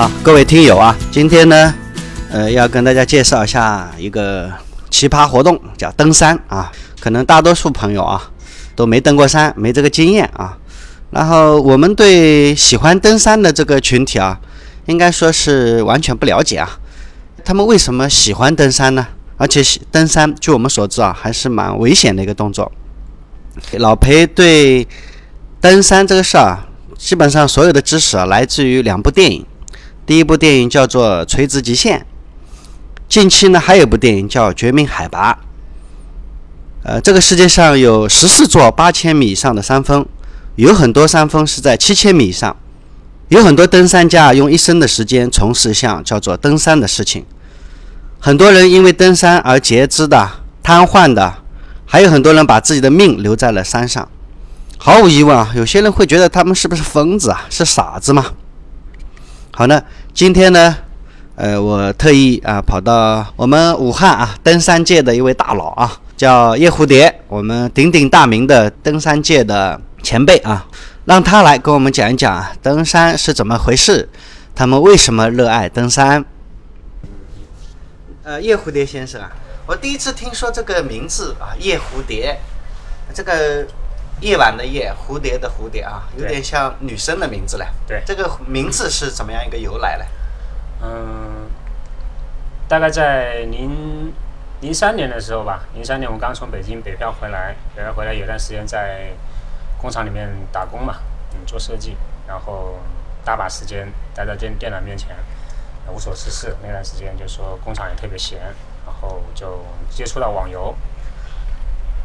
啊，各位听友啊，今天呢，呃，要跟大家介绍一下一个奇葩活动，叫登山啊。可能大多数朋友啊都没登过山，没这个经验啊。然后我们对喜欢登山的这个群体啊，应该说是完全不了解啊。他们为什么喜欢登山呢？而且登山，据我们所知啊，还是蛮危险的一个动作。老裴对登山这个事儿啊，基本上所有的知识啊，来自于两部电影。第一部电影叫做《垂直极限》，近期呢还有部电影叫《绝命海拔》。呃，这个世界上有十四座八千米以上的山峰，有很多山峰是在七千米以上。有很多登山家用一生的时间从事一项叫做登山的事情。很多人因为登山而截肢的、瘫痪的，还有很多人把自己的命留在了山上。毫无疑问啊，有些人会觉得他们是不是疯子啊？是傻子吗？好呢，今天呢，呃，我特意啊跑到我们武汉啊登山界的一位大佬啊，叫叶蝴蝶，我们鼎鼎大名的登山界的前辈啊，让他来跟我们讲一讲啊登山是怎么回事，他们为什么热爱登山。呃，叶蝴蝶先生啊，我第一次听说这个名字啊，叶蝴蝶，这个。夜晚的夜，蝴蝶的蝴蝶啊，有点像女生的名字嘞。对，这个名字是怎么样一个由来嘞？嗯，大概在零零三年的时候吧，零三年我刚从北京北漂回来，北漂回来有段时间在工厂里面打工嘛，嗯，做设计，然后大把时间待在电电脑面前，无所事事。那段时间就说工厂也特别闲，然后就接触到网游。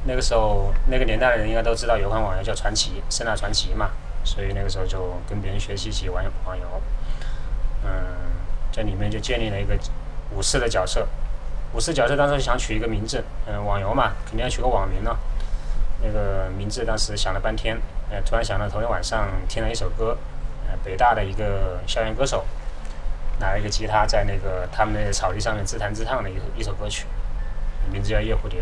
那个时候，那个年代的人应该都知道有款网游叫传奇，盛大传奇嘛，所以那个时候就跟别人学习起玩网游。嗯，在里面就建立了一个武士的角色。武士角色当时想取一个名字，嗯，网游嘛，肯定要取个网名了。那个名字当时想了半天，呃，突然想到头天晚上听了一首歌，呃，北大的一个校园歌手拿了一个吉他在那个他们那个草地上面自弹自唱的一一首歌曲，名字叫《夜蝴蝶》。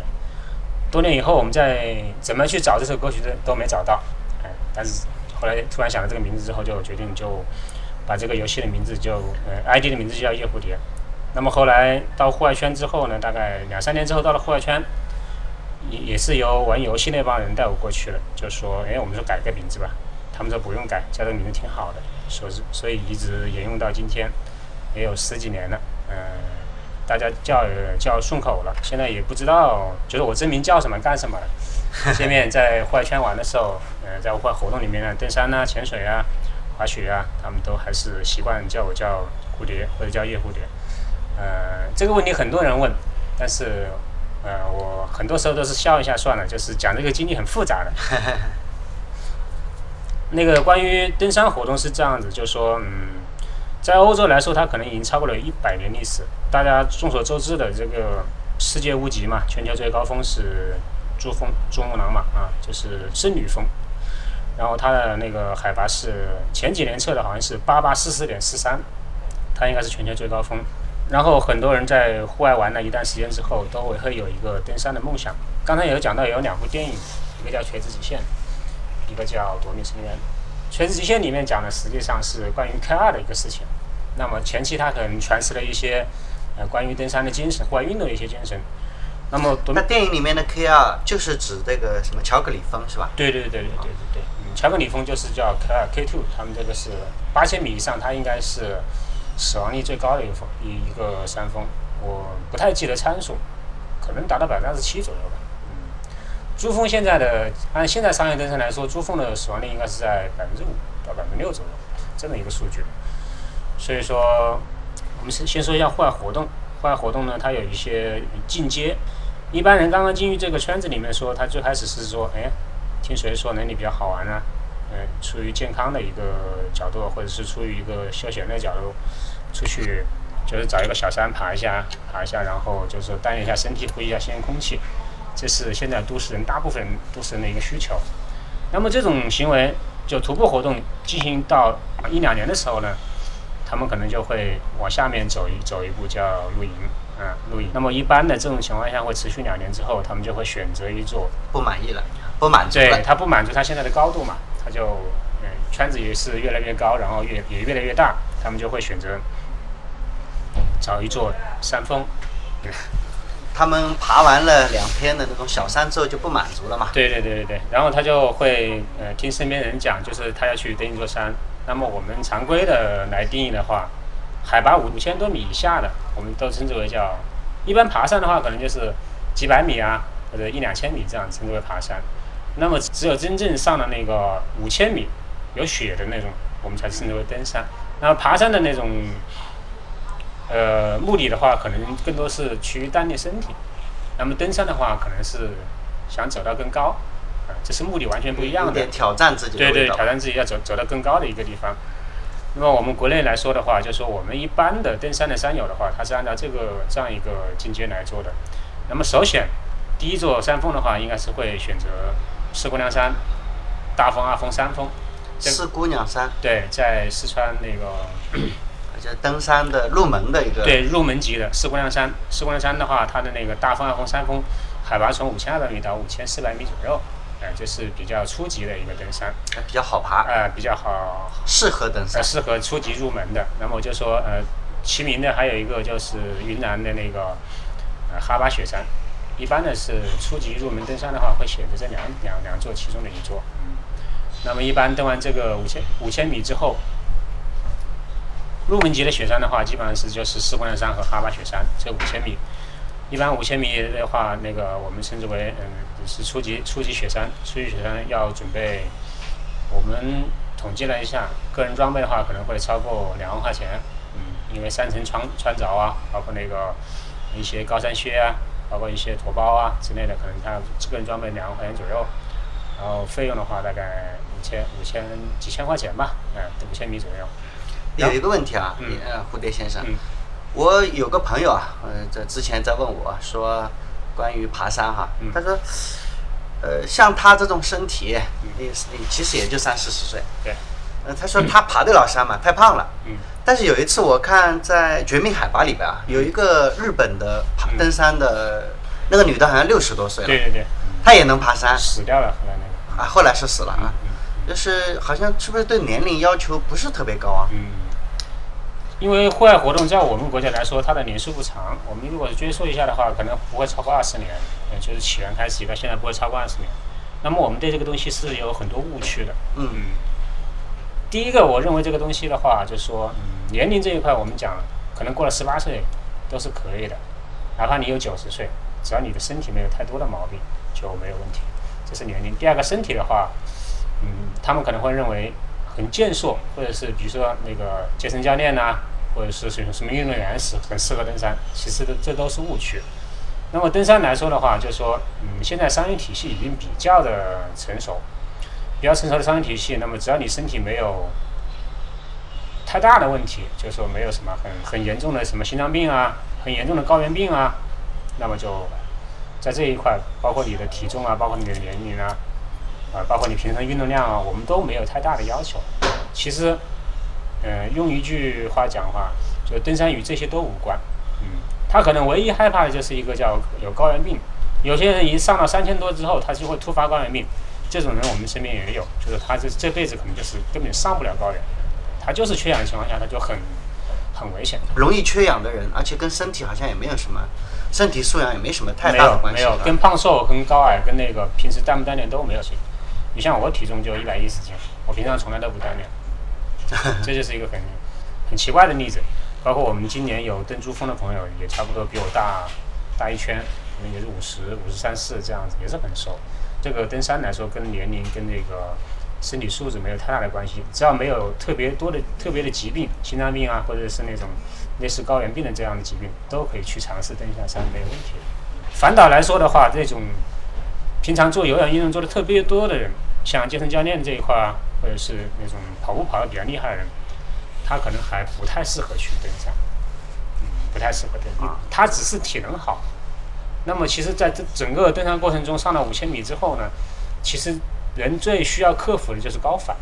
多年以后，我们再怎么去找这首歌曲都都没找到，哎，但是后来突然想到这个名字之后，就决定就把这个游戏的名字就呃 ID 的名字就叫夜蝴蝶。那么后来到户外圈之后呢，大概两三年之后到了户外圈，也也是由玩游戏那帮人带我过去了，就说哎，我们说改个名字吧，他们说不用改，叫这个名字挺好的，所以所以一直沿用到今天，也有十几年了，嗯。大家叫叫顺口了，现在也不知道，就是我真名叫什么干什么了。前面在户外圈玩的时候，呃，在户外活动里面呢，登山啊、潜水啊、滑雪啊，他们都还是习惯叫我叫蝴蝶或者叫叶蝴蝶。呃，这个问题很多人问，但是呃，我很多时候都是笑一下算了，就是讲这个经历很复杂的。那个关于登山活动是这样子，就说嗯。在欧洲来说，它可能已经超过了一百年历史。大家众所周知的这个世界屋脊嘛，全球最高峰是珠峰珠穆朗玛啊，就是圣女峰。然后它的那个海拔是前几年测的好像是八八四四点四三，它应该是全球最高峰。然后很多人在户外玩了一段时间之后，都会有一个登山的梦想。刚才有讲到有两部电影，一个叫《垂直极限》，一个叫《夺命深渊》。《《垂直极限》里面讲的实际上是关于 K2 的一个事情。那么前期他可能诠释了一些呃关于登山的精神，关于运动的一些精神。那么，那电影里面的 K2 就是指这个什么乔格里峰是吧？对对对对对对对，乔格里峰就是叫 K2，K2，他们这个是八千米以上，它应该是死亡率最高的一个峰，一一个山峰。我不太记得参数，可能达到百分之七左右吧。珠峰现在的按现在商业登山来说，珠峰的死亡率应该是在百分之五到百分之六左右这么一个数据。所以说，我们先先说一下户外活动。户外活动呢，它有一些进阶。一般人刚刚进入这个圈子里面，说他最开始是说，哎，听谁说哪里比较好玩呢？嗯，出于健康的一个角度，或者是出于一个休闲的角度，出去就是找一个小山爬一下，爬一下，然后就是锻炼一下身体，呼吸一下新鲜空气。这是现在都市人大部分都市人的一个需求。那么这种行为就徒步活动进行到一两年的时候呢，他们可能就会往下面走一走一步，叫露营啊，露营。那么一般的这种情况下会持续两年之后，他们就会选择一座不满意了，不满足。对他不满足他现在的高度嘛，他就嗯圈子也是越来越高，然后越也越来越大，他们就会选择找一座山峰。他们爬完了两天的那种小山之后就不满足了嘛？对对对对对，然后他就会呃听身边人讲，就是他要去登一座山。那么我们常规的来定义的话，海拔五千多米以下的，我们都称之为叫一般爬山的话，可能就是几百米啊，或者一两千米这样称之为爬山。那么只有真正上了那个五千米有雪的那种，我们才称之为登山。那么爬山的那种。呃，目的的话，可能更多是趋于锻炼身体；那么登山的话，可能是想走到更高，啊，这是目的完全不一样的。挑战自己。对对，挑战自己要走走到更高的一个地方。那么我们国内来说的话，就说我们一般的登山的山友的话，他是按照这个这样一个进阶来做的。那么首选第一座山峰的话，应该是会选择四姑娘山、大峰、二峰、三峰。四姑娘山。对，在四川那个。就登山的入门的一个对入门级的四姑娘山，四姑娘山的话，它的那个大峰、二峰、三峰，海拔从五千二百米到五千四百米左右，哎，就是比较初级的一个登山，比较好爬，呃，比较好，适合登山，适合初级入门的。那么就说，呃，齐名的还有一个就是云南的那个呃哈巴雪山，一般的是初级入门登山的话，会选择这两两两座其中的一座。嗯，那么一般登完这个五千五千米之后。入门级的雪山的话，基本上是就是四姑娘山和哈巴雪山，这五千米。一般五千米的话，那个我们称之为嗯是初级初级雪山。初级雪山要准备，我们统计了一下，个人装备的话可能会超过两万块钱。嗯，因为三层穿穿着啊，包括那个一些高山靴啊，包括一些驮包啊之类的，可能它个人装备两万块钱左右。然后费用的话，大概五千五千几千块钱吧，嗯，五千米左右。有一个问题啊，呃，蝴蝶先生，我有个朋友啊，嗯，这之前在问我说，关于爬山哈，他说，呃，像他这种身体，你你其实也就三四十岁，对，呃，他说他爬得了山嘛，太胖了，嗯，但是有一次我看在《绝命海拔》里边啊，有一个日本的爬登山的那个女的，好像六十多岁了，对对对，她也能爬山，死掉了后来那个，啊，后来是死了啊，就是好像是不是对年龄要求不是特别高啊？嗯。因为户外活动在我们国家来说，它的年数不长。我们如果是追溯一下的话，可能不会超过二十年，呃，就是起源开始到现在不会超过二十年。那么我们对这个东西是有很多误区的。嗯。第一个，我认为这个东西的话，就是说，嗯，年龄这一块，我们讲，可能过了十八岁都是可以的，哪怕你有九十岁，只要你的身体没有太多的毛病，就没有问题。这是年龄。第二个，身体的话，嗯，他们可能会认为很健硕，或者是比如说那个健身教练呐。或者是使用什么运动员是很适合登山，其实这都是误区。那么登山来说的话，就是说，嗯，现在商业体系已经比较的成熟，比较成熟的商业体系，那么只要你身体没有太大的问题，就是说没有什么很很严重的什么心脏病啊，很严重的高原病啊，那么就在这一块，包括你的体重啊，包括你的年龄啊，啊，包括你平常运动量啊，我们都没有太大的要求。其实。嗯，用一句话讲话，就登山与这些都无关。嗯，他可能唯一害怕的就是一个叫有高原病。有些人一上到三千多之后，他就会突发高原病。这种人我们身边也有，就是他这这辈子可能就是根本上不了高原，他就是缺氧的情况下，他就很很危险。容易缺氧的人，而且跟身体好像也没有什么，身体素养也没什么太大的关系。没有，没有，跟胖瘦、跟高矮、跟那个平时锻不锻炼都没有系。你像我体重就一百一十斤，我平常从来都不锻炼。这就是一个很很奇怪的例子，包括我们今年有登珠峰的朋友，也差不多比我大大一圈，可能也是五十五十三四这样子，也是很瘦。这个登山来说，跟年龄跟那个身体素质没有太大的关系，只要没有特别多的特别的疾病，心脏病啊，或者是那种类似高原病的这样的疾病，都可以去尝试登一下山，没有问题。反倒来说的话，这种平常做有氧运动做的特别多的人，像健身教练这一块啊。或者是那种跑步跑得比较厉害的人，他可能还不太适合去登山，嗯，不太适合登山。他只是体能好。那么，其实在这整个登山过程中，上了五千米之后呢，其实人最需要克服的就是高反，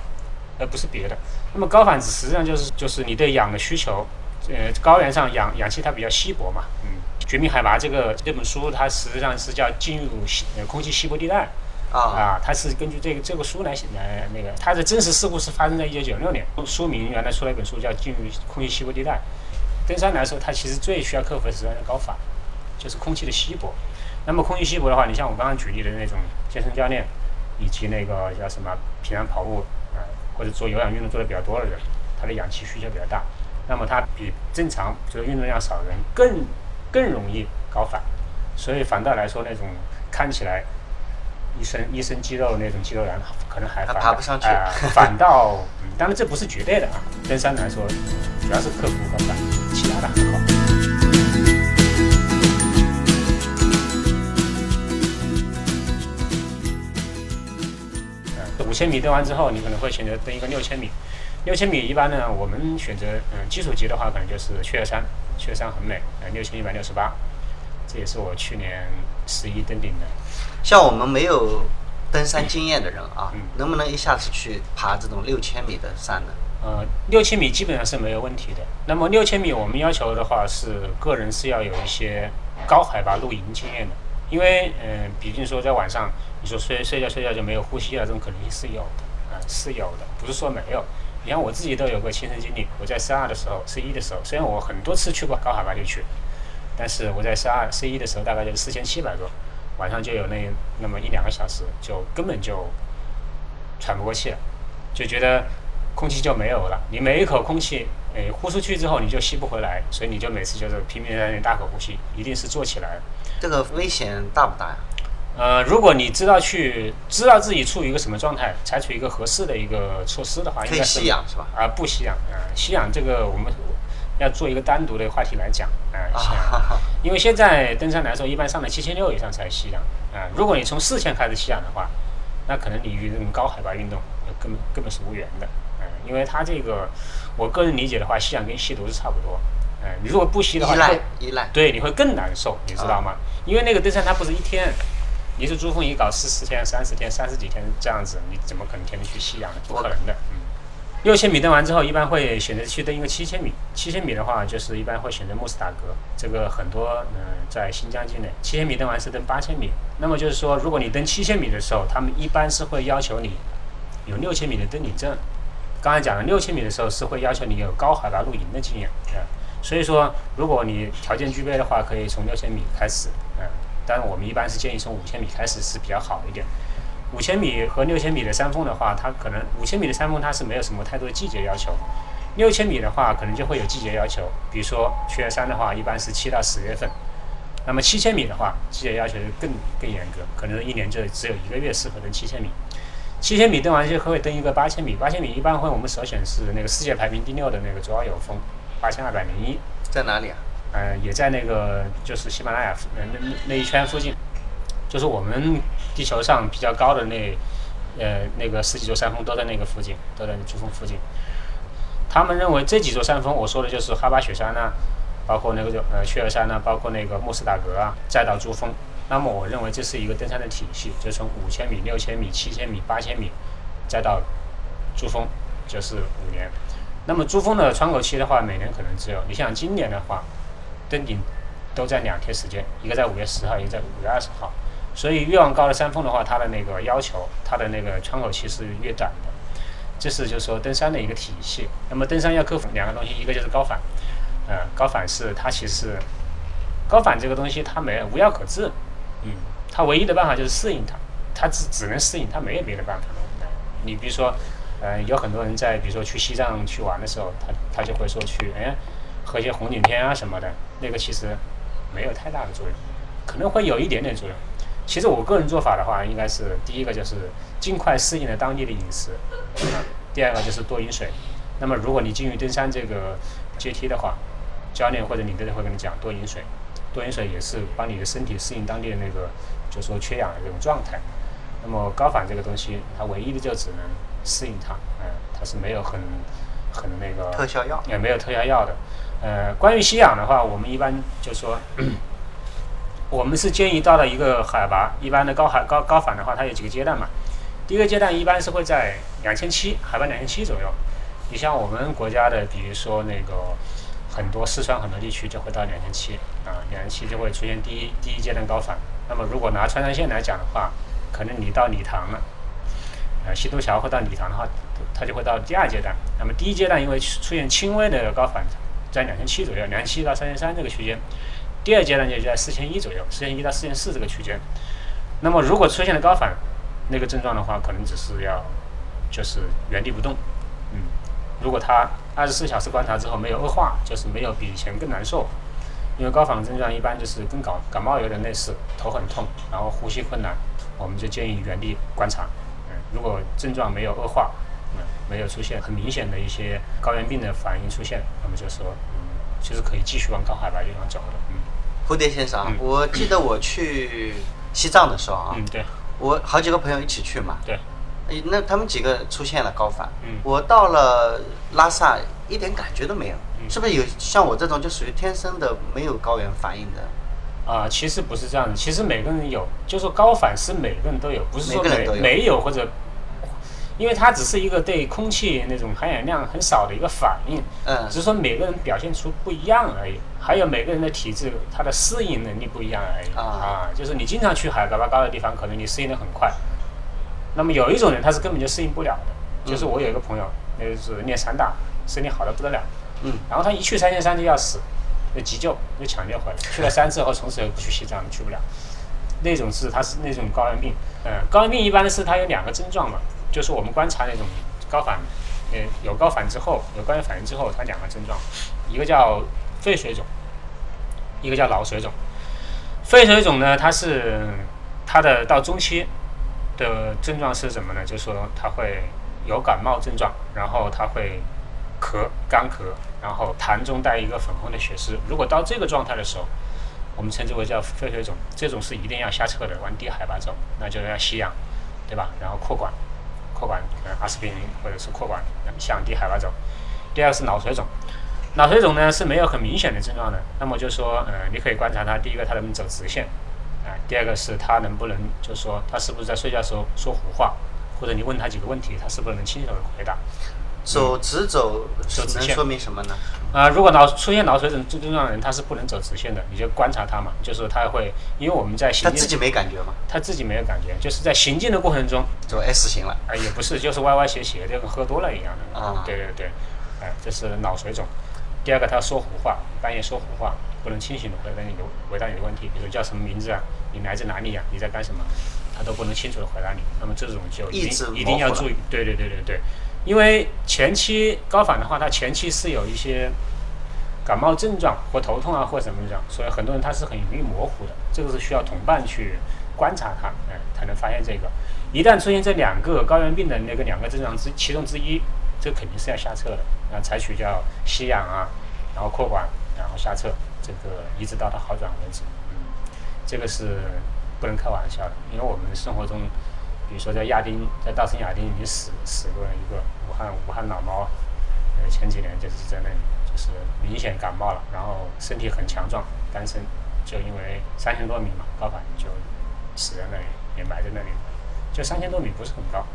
而不是别的。那么高反实际上就是就是你对氧的需求，呃，高原上氧氧气它比较稀薄嘛，嗯，《绝命海拔》这个这本书它实际上是叫进入稀空气稀薄地带。啊它是根据这个这个书来写来那个，它的真实事故是发生在一九九六年，书名原来出了一本书叫《进入空气稀薄地带》。登山来说，它其实最需要克服的是高反，就是空气的稀薄。那么空气稀薄的话，你像我刚刚举例的那种健身教练，以及那个叫什么平常跑步啊、或者做有氧运动做的比较多的人，他的氧气需求比较大，那么他比正常就是运动量少的人更更容易高反。所以反倒来说，那种看起来一身一身肌肉那种肌肉男，可能还爬不上去啊反倒，嗯当然这不是绝对的啊。登山来说，主要是克服和反，其他的还好。呃，五千米登完之后，你可能会选择登一个六千米。六千米一般呢，我们选择嗯基础级的话，可能就是雀儿山，雀儿山很美，呃六千一百六十八，这也是我去年十一登顶的。像我们没有登山经验的人啊，嗯能不能一下子去爬这种六千米的山呢？呃，六千米基本上是没有问题的。那么六千米我们要求的话是个人是要有一些高海拔露营经验的，因为嗯、呃毕竟说在晚上你说睡睡觉睡觉就没有呼吸了，这种可能性是有的，啊、是有的，不是说没有。你看我自己都有过亲身经历，我在 C 二的时候，C 一的时候，虽然我很多次去过高海拔地区，但是我在 C 二 C 一的时候大概就是四千七百多，晚上就有那那么一两个小时，就根本就喘不过气了，就觉得空气就没有了。你每一口空气，诶，呼出去之后你就吸不回来，所以你就每次就是拼命在那里大口呼吸，一定是做起来。这个危险大不大呀？呃，如果你知道去知道自己处于一个什么状态，采取一个合适的一个措施的话，应可以该是吸氧是吧？啊、不吸氧啊、吸氧这个我们要做一个单独的话题来讲啊、吸氧。啊，因为现在登山来说，一般上了七千六以上才吸氧啊、如果你从四千开始吸氧的话，那可能你与这种高海拔运动根本根本是无缘的。嗯、因为它这个，我个人理解的话，吸氧跟吸毒是差不多。嗯、你如果不吸的话，依赖依赖。对，你会更难受，你知道吗？因为那个登山它不是一天，你是珠峰一搞四十天、三十天、三十几天这样子，你怎么可能天天去吸氧呢？不可能的。嗯。六千米登完之后，一般会选择去登一个七千米。七千米的话，就是一般会选择慕斯塔格，这个很多嗯、在新疆境内。七千米登完是登八千米，那么就是说，如果你登七千米的时候，他们一般是会要求你有六千米的登顶证。刚才讲了，六千米的时候是会要求你有高海拔露营的经验，啊、所以说，如果你条件具备的话，可以从六千米开始，嗯、当然我们一般是建议从五千米开始是比较好一点。五千米和六千米的山峰的话，它可能五千米的山峰它是没有什么太多的季节要求，六千米的话可能就会有季节要求，比如说雀儿山的话，一般是七到十月份，那么七千米的话，季节要求就更更严格，可能一年就只有一个月适合登七千米。七千米登完就会登一个八千米，八千米一般会我们首选是那个世界排名第六的那个卓尔友峰，八千二百零一，在哪里啊？呃，也在那个就是喜马拉雅那那那一圈附近，就是我们地球上比较高的那呃那个十几座山峰都在那个附近，都在珠峰附近。他们认为这几座山峰，我说的就是哈巴雪山呐、包括那个呃雀儿山呐、包括那个穆斯塔格啊，再到珠峰。那么我认为这是一个登山的体系，就从五千米、六千米、七千米、八千米，再到珠峰，就是五年。那么珠峰的窗口期的话，每年可能只有，你像今年的话，登顶都在两天时间，一个在五月十号，一个在五月二十号。所以越往高的山峰的话，它的那个要求，它的那个窗口期是越短的。这是就是说登山的一个体系。那么登山要克服两个东西，一个就是高反，呃，高反是它其实高反这个东西它没无药可治，嗯，它唯一的办法就是适应它，它只只能适应，它没有别的办法。呃你比如说，呃，有很多人在比如说去西藏去玩的时候，他他就会说去哎喝些红景天啊什么的，那个其实没有太大的作用，可能会有一点点作用。其实我个人做法的话，应该是第一个就是尽快适应了当地的饮食，第二个就是多饮水。那么如果你进入登山这个阶梯的话，教练或者领队会跟你讲多饮水，多饮水也是帮你的身体适应当地的那个，就说缺氧的这种状态。那么高反这个东西，它唯一的就只能适应它，嗯、它是没有很很那个特效药。也没有特效药的。呃，关于吸氧的话，我们一般就说，我们是建议到了一个海拔，一般的高海高高反的话，它有几个阶段嘛。第一个阶段一般是会在两千七，海拔两千七左右。你像我们国家的，比如说那个很多四川很多地区就会到两千七啊，两千七就会出现第一第一阶段高反。那么如果拿川藏线来讲的话，可能你到理塘了，呃，西都桥或到理塘的话，它就会到第二阶段。那么第一阶段因为出现轻微的高反，在两千七左右，两千七到三千三这个区间。第二阶段就在四千一左右，四千一到四千四这个区间。那么如果出现了高反那个症状的话，可能只是要就是原地不动，嗯，如果他二十四小时观察之后没有恶化，就是没有比以前更难受。因为高反症状一般就是跟感感冒有点类似，头很痛，然后呼吸困难，我们就建议原地观察。嗯，如果症状没有恶化，嗯，没有出现很明显的一些高原病的反应出现，那么就说，就是可以继续往高海拔地方走的。嗯，蝴蝶先生，我记得我去西藏的时候啊，嗯，对，我好几个朋友一起去嘛，对，那他们几个出现了高反，嗯，我到了拉萨一点感觉都没有。是不是有像我这种就属于天生的没有高原反应的？啊，其实不是这样的，其实每个人有，就是高反是每个人都有，不是说没没有或者，因为它只是一个对空气那种含氧量很少的一个反应，嗯，只是说每个人表现出不一样而已，还有每个人的体质，他的适应能力不一样而已啊，就是你经常去海拔高的地方，可能你适应的很快，那么有一种人他是根本就适应不了的，就是我有一个朋友，那就是练散打，身体好的不得了。嗯，然后他一去三千山就要死，就急救，就抢救回来。去了三次后，从此以后不去西藏，去不了。那种是他是那种高原病，嗯，高原病一般的是他有两个症状嘛，就是我们观察那种高反，呃，有高反之后，有高原反应之后，它两个症状，一个叫肺水肿，一个叫脑水肿。肺水肿呢，它是它的到中期的症状是什么呢？就是说它会有感冒症状，然后它会咳干咳。然后痰中带一个粉红的血丝，如果到这个状态的时候，我们称之为叫肺水肿，这种是一定要下撤的，往低海拔走，那就要吸氧，对吧？然后扩管，扩管阿司匹林或者是扩管向低海拔走。第二个是脑水肿，脑水肿呢是没有很明显的症状的，那么就说，呃，你可以观察它，第一个它能不能走直线，啊，第二个是它能不能，就是说它是不是在睡觉时候说胡话，或者你问他几个问题，他是不是能清楚的回答。走直走能说明什么呢？啊，如果脑出现脑水肿症状的人，他是不能走直线的，你就观察他嘛，就是他会，因为我们在行他自己没感觉吗？他自己没有感觉，就是在行进的过程中走 S 型了。哎，也不是，就是歪歪斜斜，就跟喝多了一样的。啊，对对对，哎，这是脑水肿。第二个，他说胡话，半夜说胡话，不能清醒的回答你的回答你的问题，比如叫什么名字啊，你来自哪里呀，你在干什么，他都不能清楚的回答你。那么这种就一定一定要注意。对对对对对。因为前期高反的话，它前期是有一些感冒症状或头痛啊或什么这样，所以很多人他是很容易模糊的。这个是需要同伴去观察他，哎，才能发现这个。一旦出现这两个高原病的那个两个症状之其中之一，这肯定是要下撤的。那采取叫吸氧啊，然后扩管，然后下撤，这个一直到它好转为止。嗯，这个是不能开玩笑的，因为我们生活中。比如说在亚丁，在大兴亚丁已经死死过一个武汉武汉老猫，呃前几年就是在那里，就是明显感冒了，然后身体很强壮，单身，就因为三千多米嘛高反就死在那里，也埋在那里，就三千多米不是很高。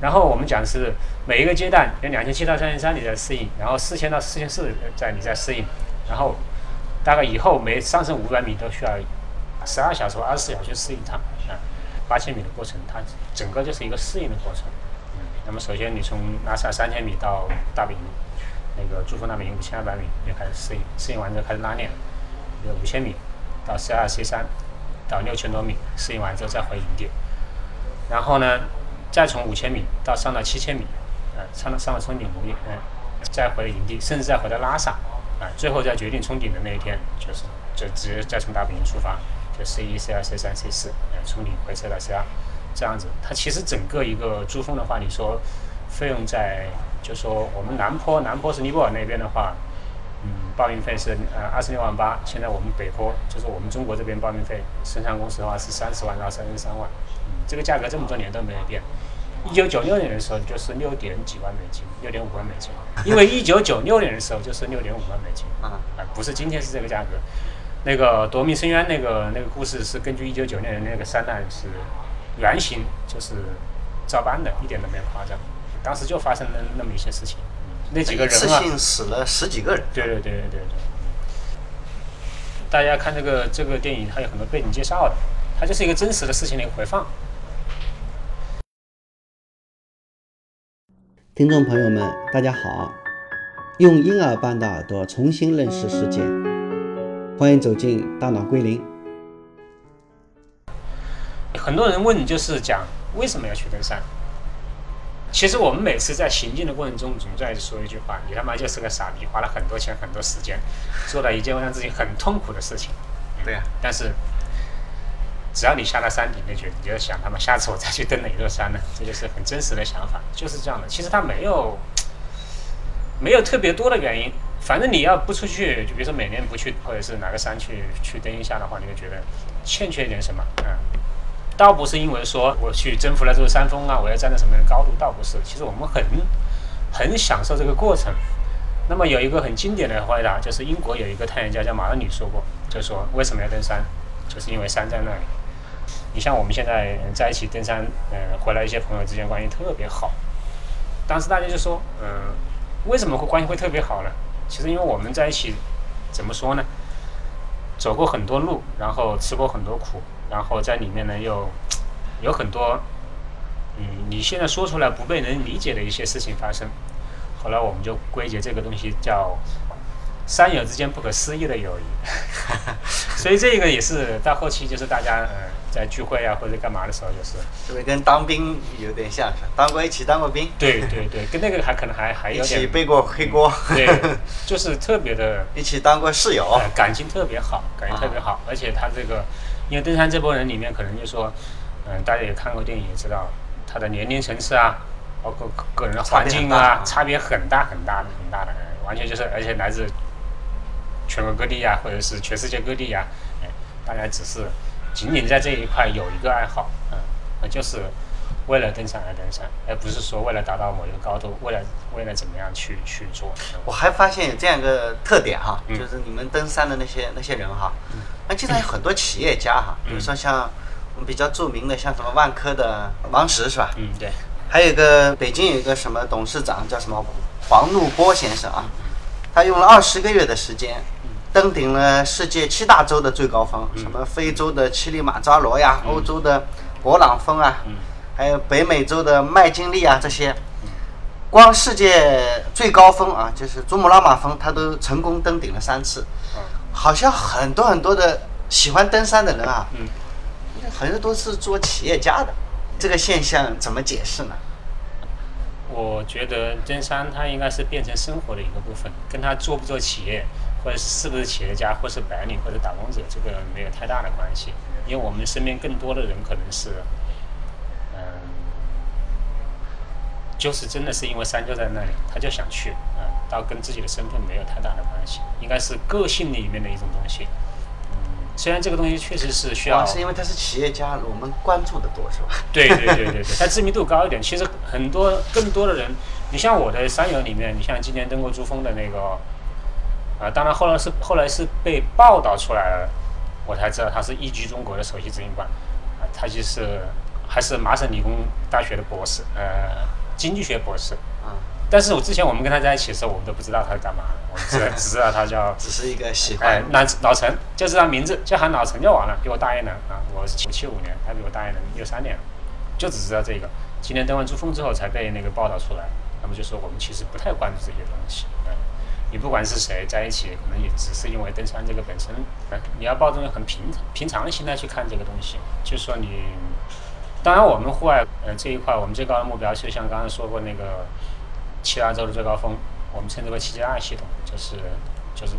然后我们讲是每一个阶段，有两千七到三千三你在适应，然后四千到四千四在你在适应，然后大概以后每上升五百米都需要十二小时或二十四小时适应它啊。八千米的过程，它整个就是一个适应的过程。嗯，那么首先你从拉萨三千米到大本营，那个珠峰大本营五千二百米，你就开始适应，适应完之后开始拉练，有五千米到 C 二 C 三到六千多米，适应完之后再回营地，然后呢，再从五千米到上到七千米，呃，上到上到冲顶营地，嗯，再回营地，甚至再回到拉萨，啊，最后再决定冲顶的那一天，就是就直接再从大本营出发。就 C 一、C 二、C 三、C 四，从顶回撤到 C 二，这样子。它其实整个一个珠峰的话，你说费用在，就说我们南坡，南坡是尼泊尔那边的话，嗯，报名费是呃二十六万八。现在我们北坡，就是我们中国这边报名费，生产公司的话是三十万到三十三万，嗯，这个价格这么多年都没有变。一九九六年的时候就是六点几万美金，六点五万美金。因为一九九六年的时候就是六点五万美金，啊，不是今天是这个价格。那个夺命深渊，那个那个故事是根据一九九六年那个三难是原型，就是照搬的，一点都没有夸张。当时就发生了那么一些事情，那几个人啊，一次性死了十几个人。对对对对对对。大家看这个这个电影，它有很多背景介绍的，它就是一个真实的事情的一个回放。听众朋友们，大家好，用婴儿般的耳朵重新认识世界。欢迎走进大脑归零。很多人问，就是讲为什么要去登山？其实我们每次在行进的过程中，总在说一句话：“你他妈就是个傻逼，花了很多钱、很多时间，做了一件让自己很痛苦的事情。”对呀。但是，只要你下了山顶，那就你就想他妈下次我再去登哪座山呢？这就是很真实的想法，就是这样的。其实他没有没有特别多的原因，反正你要不出去，就比如说每年不去，或者是哪个山去去登一下的话，你会觉得欠缺一点什么，嗯。倒不是因为说我去征服了这个山峰啊，我要站在什么样的高度，倒不是。其实我们很很享受这个过程。那么有一个很经典的回答，就是英国有一个探险家叫马恩里说过，就说为什么要登山，就是因为山在那里。你像我们现在在一起登山，嗯，回来一些朋友之间关系特别好。当时大家就说，嗯，为什么会关系会特别好呢？其实因为我们在一起，怎么说呢？走过很多路，然后吃过很多苦。然后在里面呢，又 有很多，嗯，你现在说出来不被人理解的一些事情发生。后来我们就归结这个东西叫山友之间不可思议的友谊。所以这个也是到后期就是大家呃在聚会啊或者干嘛的时候，就是是不是跟当兵有点像？当过一起当过兵？对对对，跟那个还可能还还有点。一起背过黑锅。对，就是特别的。一起当过室友。感情特别好，感情特别好，而且他这个。因为登山这波人里面，可能就说，嗯，大家也看过电影，也知道他的年龄层次啊，包括个人的环境啊，差别很大很大的很大的，完全就是，而且来自全国各地呀，或者是全世界各地呀，哎，大家只是仅仅在这一块有一个爱好，嗯，就是为了登山而登山，而不是说为了达到某一个高度，为了为了怎么样去去做。我还发现有这样一个特点哈，就是你们登山的那些那些人哈。那经常有很多企业家哈，比如说像我们比较著名的，像什么万科的王石是吧？嗯，对。还有一个北京有一个什么董事长叫什么黄怒波先生啊，他用了二十个月的时间，登顶了世界七大洲的最高峰，什么非洲的乞力马扎罗呀，欧洲的勃朗峰啊，还有北美洲的麦金利啊这些，光世界最高峰啊，就是珠穆朗玛峰，他都成功登顶了三次。好像很多很多的喜欢登山的人啊，嗯，很多都是做企业家的，这个现象怎么解释呢？我觉得登山它应该是变成生活的一个部分，跟他做不做企业，或者是不是企业家，或是白领或者打工者，这个没有太大的关系。因为我们身边更多的人可能是，嗯，就是真的是因为山就在那里，他就想去，嗯。倒跟自己的身份没有太大的关系，应该是个性里面的一种东西。嗯，虽然这个东西确实是需要，是因为他是企业家，我们关注的多是吧？对对对对对，他知名度高一点。其实很多更多的人，你像我的山友里面，你像今年登过珠峰的那个，啊，当然后来是后来是被报道出来了，我才知道他是一居中国的首席执行官，啊，他就是还是麻省理工大学的博士，呃，经济学博士。啊。但是我之前我们跟他在一起的时候，我们都不知道他是干嘛的，我们只 只知道他叫，只是一个喜欢。哎，老老陈，就知道名字，就喊老陈就完了，比我大一年啊，我是七七五年，他比我大一年六三年，就只知道这个。今年登完珠峰之后才被那个报道出来，那么就说我们其实不太关注这些东西。嗯，你不管是谁在一起，可能也只是因为登山这个本身，你要抱着很平平常的心态去看这个东西，就是说你，当然我们户外呃这一块，我们最高的目标就像刚刚说过那个。七大洲的最高峰，我们称之为七加二系统，就是就是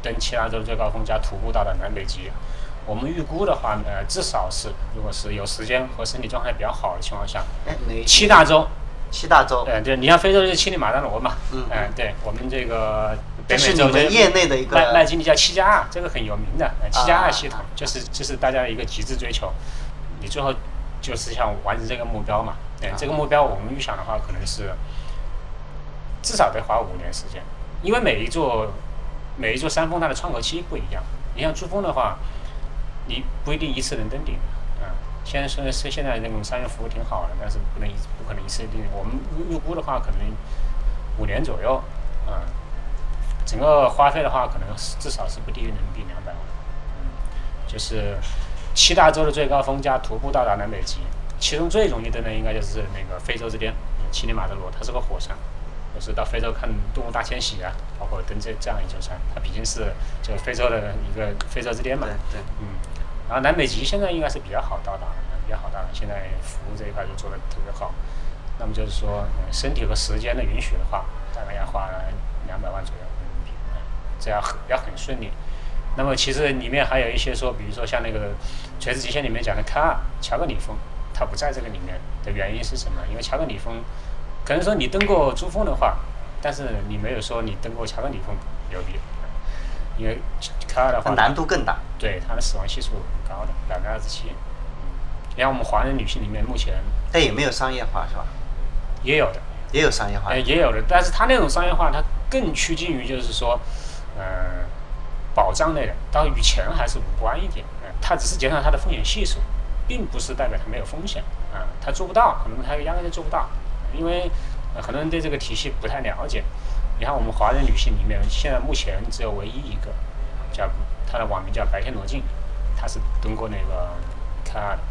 登七大洲的最高峰加徒步到达南北极。我们预估的话，呃，至少是如果是有时间和身体状态比较好的情况下，七大洲，七大洲，嗯，对，你像非洲就是乞力马扎罗嘛，嗯，对，我们这个北美洲的业内的一个麦麦金利叫七加二，这个很有名的，七加二系统就是就是大家的一个极致追求，你最后就是想完成这个目标嘛，对，这个目标我们预想的话可能是。至少得花五年时间，因为每一座每一座山峰它的窗口期不一样。你像珠峰的话，你不一定一次能登顶，啊，现在说是现在那种商业服务挺好的，但是不能一不可能一次登顶。我们预估的话，可能五年左右，啊，整个花费的话，可能至少是不低于人民币两百万。嗯，就是七大洲的最高峰加徒步到达南北极，其中最容易登的应该就是那个非洲这边。嗯乞力马扎罗，它是个火山。就是到非洲看动物大迁徙啊，包括登这这样一座山，它毕竟是就非洲的一个非洲之巅嘛。对对。嗯，然后南北极现在应该是比较好到达，比较好到达。现在服务这一块就做的特别好。那么就是说，身体和时间的允许的话，大概要花两百万左右人民币。这样很要很顺利。那么其实里面还有一些说，比如说像那个《垂直极限》里面讲的卡尔乔格里峰，它不在这个里面的原因是什么？因为乔格里峰。可能说你登过珠峰的话，但是你没有说你登过乔格里峰牛逼，因为卡尔的话难度更大，对它的死亡系数很高的百分之二十七。你看我们华人女性里面目前，但也没有商业化是吧？也有的，也有商业化，也有的，但是它那种商业化，它更趋近于就是说，嗯，保障类的，当然与钱还是无关一点，嗯，它只是减少它的风险系数，并不是代表它没有风险，啊，它做不到，可能它压根就做不到。因为很多人对这个体系不太了解。你看，我们华人女性里面，现在目前只有唯一一个叫她的网名叫白天罗静，她是登过那个卡尔的。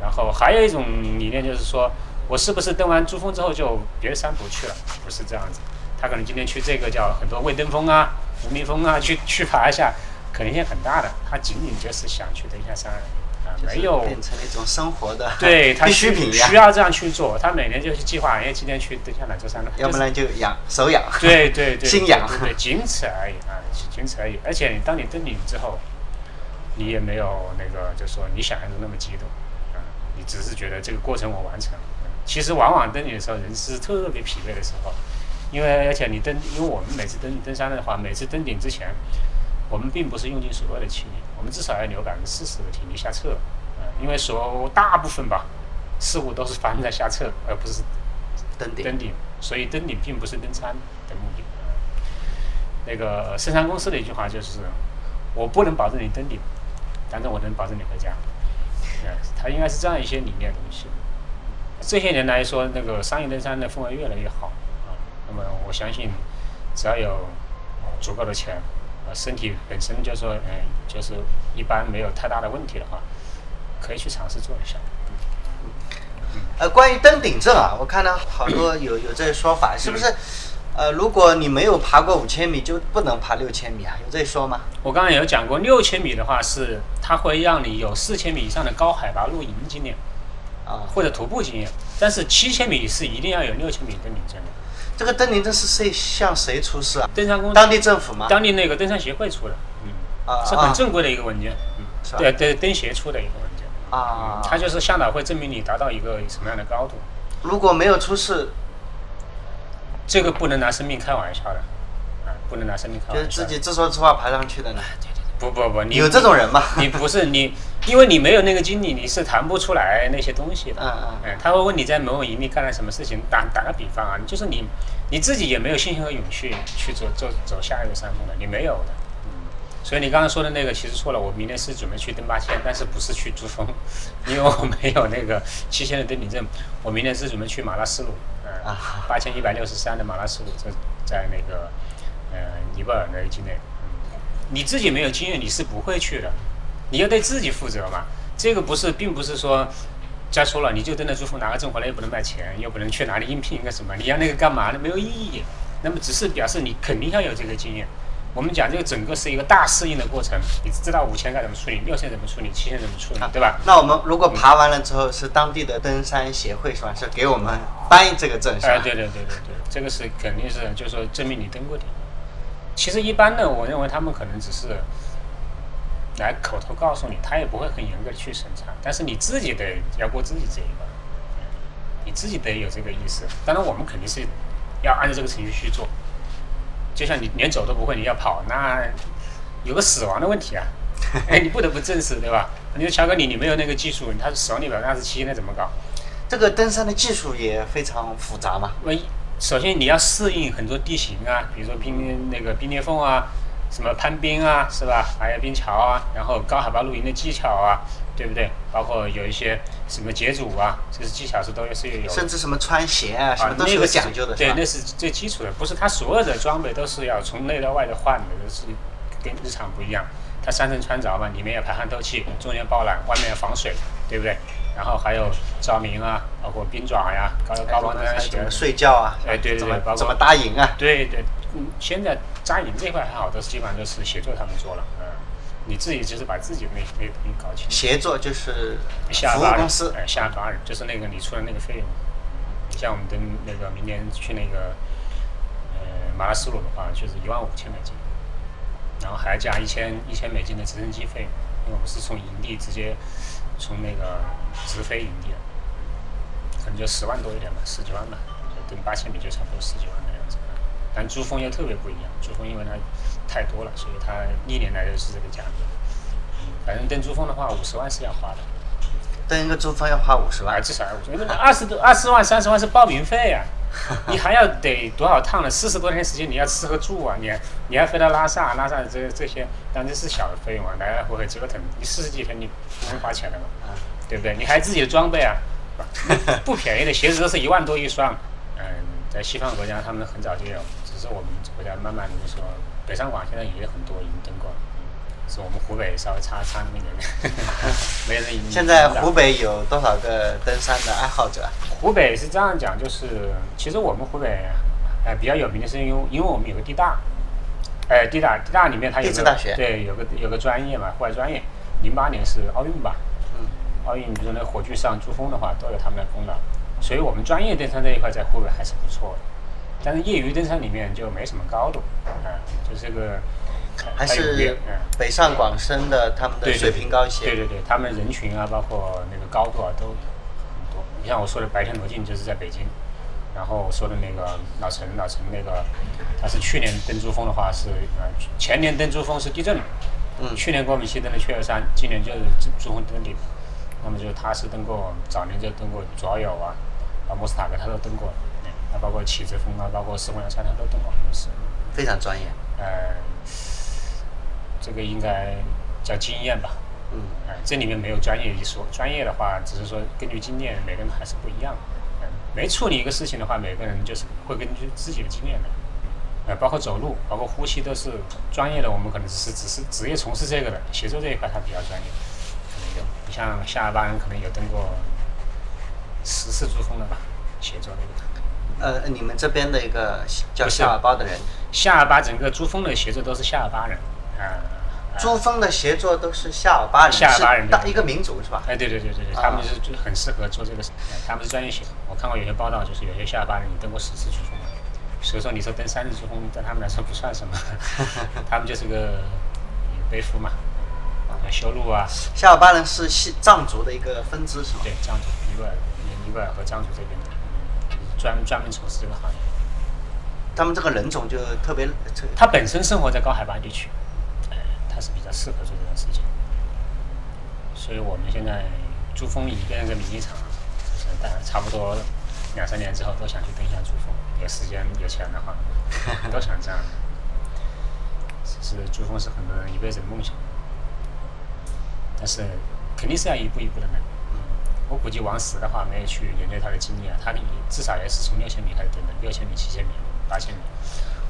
然后还有一种理念就是说，我是不是登完珠峰之后就别的山不去了？不是这样子，他可能今天去这个叫很多未登峰啊、无名峰啊，去去爬一下，可能性很大的。他仅仅就是想去登一下山。没有变成一种生活的对 必需品需要这样去做。他每年就是计划，哎，今天去登下哪座山了？要不然就养手养。对对 对，心养。对，仅此而已啊，仅此而已。而且，当你登顶之后，你也没有那个，就是说你想象中那么激动啊，你只是觉得这个过程我完成了。其实，往往登顶的时候，人是特别疲惫的时候，因为而且你登，因为我们每次登登山的话，每次登顶之前。我们并不是用尽所有的气力，我们至少要留百分之四十的体力下撤，呃，因为所大部分吧，事故都是发生在下撤，而不是登顶。登顶，所以登顶并不是登山的目的。那个深山公司的一句话就是：我不能保证你登顶，但是我能保证你回家。呃，它应该是这样一些理念东西。这些年来说，那个商业登山的氛围越来越好啊。那么我相信，只要有足够的钱。身体本身就说，嗯，就是一般没有太大的问题的话，可以去尝试做一下。呃，关于登顶证啊，我看到好多 有有这些说法，是不是？呃，如果你没有爬过五千米，就不能爬六千米啊？有这说吗？我刚刚有讲过，六千米的话是它会让你有四千米以上的高海拔露营经验啊，或者徒步经验，但是七千米是一定要有六千米登顶证的。这个登顶证是谁向谁出示啊？登山公司、当地政府吗？当地那个登山协会出的，嗯，啊，是很正规的一个文件，嗯，对对，登协出的一个文件，啊，它就是向导会证明你达到一个什么样的高度。如果没有出示，这个不能拿生命开玩笑的，啊，不能拿生命开玩笑。就是自己自说自话爬上去的呢？不不不，你有这种人吗？你不是你。因为你没有那个经历，你是谈不出来那些东西的。嗯嗯。嗯，他会问你在某某营地干了什么事情。打打个比方啊，就是你你自己也没有信心和勇气去走走走下一个山峰的，你没有的。嗯。所以你刚刚说的那个其实错了，我明天是准备去登八千，但是不是去珠峰，因为我没有那个七千的登顶证。我明天是准备去马拉斯鲁，嗯，八千一百六十三的马拉斯鲁，在在那个呃尼泊尔那个境内。嗯。你自己没有经验，你是不会去的。你要对自己负责嘛，这个不是，并不是说，再说了，你就登了珠峰拿个证回来又不能卖钱，又不能去哪里应聘一个什么，你要那个干嘛呢？没有意义。那么只是表示你肯定要有这个经验。我们讲这个整个是一个大适应的过程，你知道五千该怎么处理，六千怎么处理，七千怎么处理，对吧？那我们如果爬完了之后，是当地的登山协会是吧？是给我们颁这个证是吧？哎，对对对对对，这个是肯定是，就是说证明你登过顶。其实一般的，我认为他们可能只是。来口头告诉你，他也不会很严格的去审查，但是你自己得要过自己这一关，你自己得有这个意识。当然，我们肯定是要按照这个程序去做。就像你连走都不会，你要跑，那有个死亡的问题啊！哎，你不得不正视，对吧？你说乔哥，你你没有那个技术，他死亡率百分之二十七，那怎么搞？这个登山的技术也非常复杂嘛。我首先你要适应很多地形啊，比如说冰那个冰裂缝啊。什么攀冰啊，是吧？还有冰桥啊，然后高海拔露营的技巧啊，对不对？包括有一些什么解组啊，这些技巧是都是有。甚至什么穿鞋啊，什么都是有讲究的。对，那是最基础的，不是它所有的装备都是要从内到外的换的，都是跟日常不一样。它三层穿着嘛，里面要排汗透气，中间包缆，外面要防水，对不对？然后还有照明啊，包括冰爪呀、高高帮登山鞋怎么，睡觉啊？哎对对对怎么包括怎么搭营啊？对对，嗯，现在扎营这块还好，都是基本上都是协作他们做了，嗯，你自己就是把自己那那东西搞清楚。协作就是下务公司，哎，下达人就是那个你出的那个费用。像我们登那个明年去那个呃马拉斯鲁的话，就是一万五千美金，然后还加一千一千美金的直升机费用，因为我们是从营地直接从那个直飞营地，可能就十万多一点吧，十几万吧，就登八千米就差不多十几万的样子。但珠峰又特别不一样，珠峰因为它太多了，所以它历年来都是这个价格。反正登珠峰的话，五十万是要花的。登一个珠峰要花五十啊，万，至少要五十，万那二十多、二十万、三十万是报名费呀、你还要得多少趟呢？四十多天时间，你要吃和住啊，你你还飞到拉萨，拉萨这这些，当然这是小的费用啊，来来回回折腾，你四十几天你不用花钱的嘛，对不对？你还自己的装备啊，不便宜的鞋子都是一万多一双，嗯，在西方国家他们很早就有，只是我们国家慢慢的就说，北上广现在也有很多已经登过了。是我们湖北稍微差差那么一点点，没人引现在湖北有多少个登山的爱好者？湖北是这样讲，就是其实我们湖北，呃，比较有名的是因为因为我们有个地大，呃，地大地大里面它有个大学。对有个有个专业嘛，户外专业，零八年是奥运吧，嗯，奥运比如说那火炬上珠峰的话，都有他们的功劳，所以我们专业登山这一块在湖北还是不错的，但是业余登山里面就没什么高度，啊、就这个还是嗯。北上广深的他们的水平高一些？对对对，他们人群啊，包括那个高度啊，都很多。你像我说的白天罗晋就是在北京，然后我说的那个老陈，老陈那个他是去年登珠峰的话是呃前年登珠峰是地震，嗯去年跟我们一起登的雀儿山，今年就是珠珠峰登顶。那么就是他是登过早年就登过卓友啊，啊莫斯塔格他都登过，嗯啊包括起子峰啊，包括四姑娘山他都登过，是。非常专业。呃，这个应该叫经验吧。嗯，呃，这里面没有专业一说，专业的话只是说根据经验，每个人还是不一样。嗯、每处理一个事情的话，每个人就是会根据自己的经验的。呃，包括走路，包括呼吸都是专业的，我们可能只是只是职业从事这个的，协作这一块他比较专业，可能有。你像下巴人可能有登过十次珠峰的吧，协作那个。呃，你们这边的一个叫夏尔巴的人，夏尔巴整个珠峰的协作都是夏尔巴人，珠峰的协作都是夏尔巴人，夏尔巴人的一个民族是吧？哎，对对对对对，啊。他们就是就很适合做这个他们是专业型。我看过有些报道，就是有些夏尔巴人登过十次珠峰，所以说你说登三次珠峰，对他们来说不算什么，他们就是个背夫嘛，啊，修路啊，夏尔巴人是西藏族的一个分支是吧？对，藏族、尼泊尔、尼泊尔和藏族这边的，就是专专门从事这个行业。他们这个人种就特别他本身生活在高海拔地区，哎，他是比较适合做这件事情。所以我们现在珠峰已经变成个名义场了，就是大家差不多两三年之后都想去登一下珠峰，有时间有钱的话，都想这样。是珠峰是很多人一辈子的梦想，但是肯定是要一步一步的来。我估计王石的话没有去研究他的经历啊，他至少也是从六千米开始登的，六千米、七千米、八千米。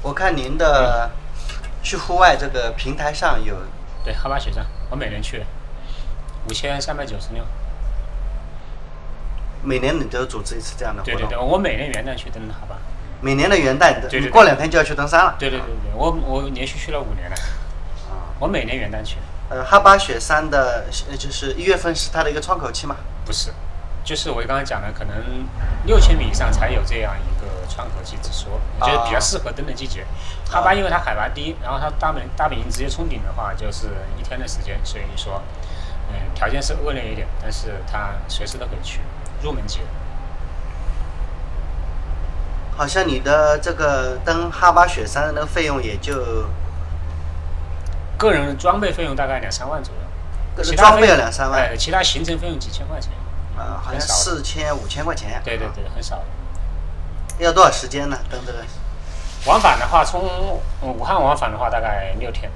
我看您的去户外这个平台上有对，哈巴雪山，我每年去，五千三百九十六。每年你都组织一次这样的活动，对对对，我每年元旦去登哈巴。每年的元旦，对对对你过两天就要去登山了。对对对对，我我连续去了五年了，啊，我每年元旦去。呃，哈巴雪山的，呃就是一月份是它的一个窗口期嘛。不是，就是我刚才讲的，可能六千米以上才有这样一个窗口期之说，我觉得比较适合登的季节。哈巴因为它海拔低，然后它大本大本营直接冲顶的话，就是一天的时间，所以说，嗯，条件是恶劣一点，但是它随时都可以去，入门级的。好像你的这个登哈巴雪山的那个费用也就个人装备费用大概两三万左右，个人装备其他费用要两三万哎，其他行程费用几千块钱，啊，好像四千五千块钱。对对对，很少。要多少时间呢？登这个往返的话，从武汉往返的话，大概六天。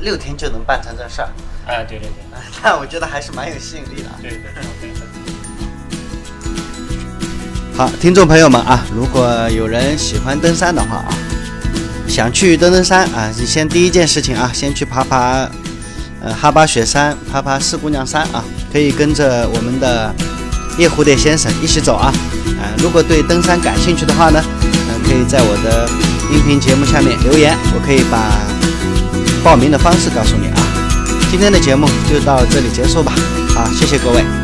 六天就能办成这事儿，哎，对对对，那我觉得还是蛮有吸引力的。对对对对。好，听众朋友们啊，如果有人喜欢登山的话啊，想去登登山啊，你先第一件事情啊，先去爬爬呃哈巴雪山，爬爬四姑娘山啊，可以跟着我们的叶蝴蝶先生一起走啊。呃，如果对登山感兴趣的话呢，嗯，可以在我的音频节目下面留言，我可以把报名的方式告诉你啊。今天的节目就到这里结束吧，好，谢谢各位。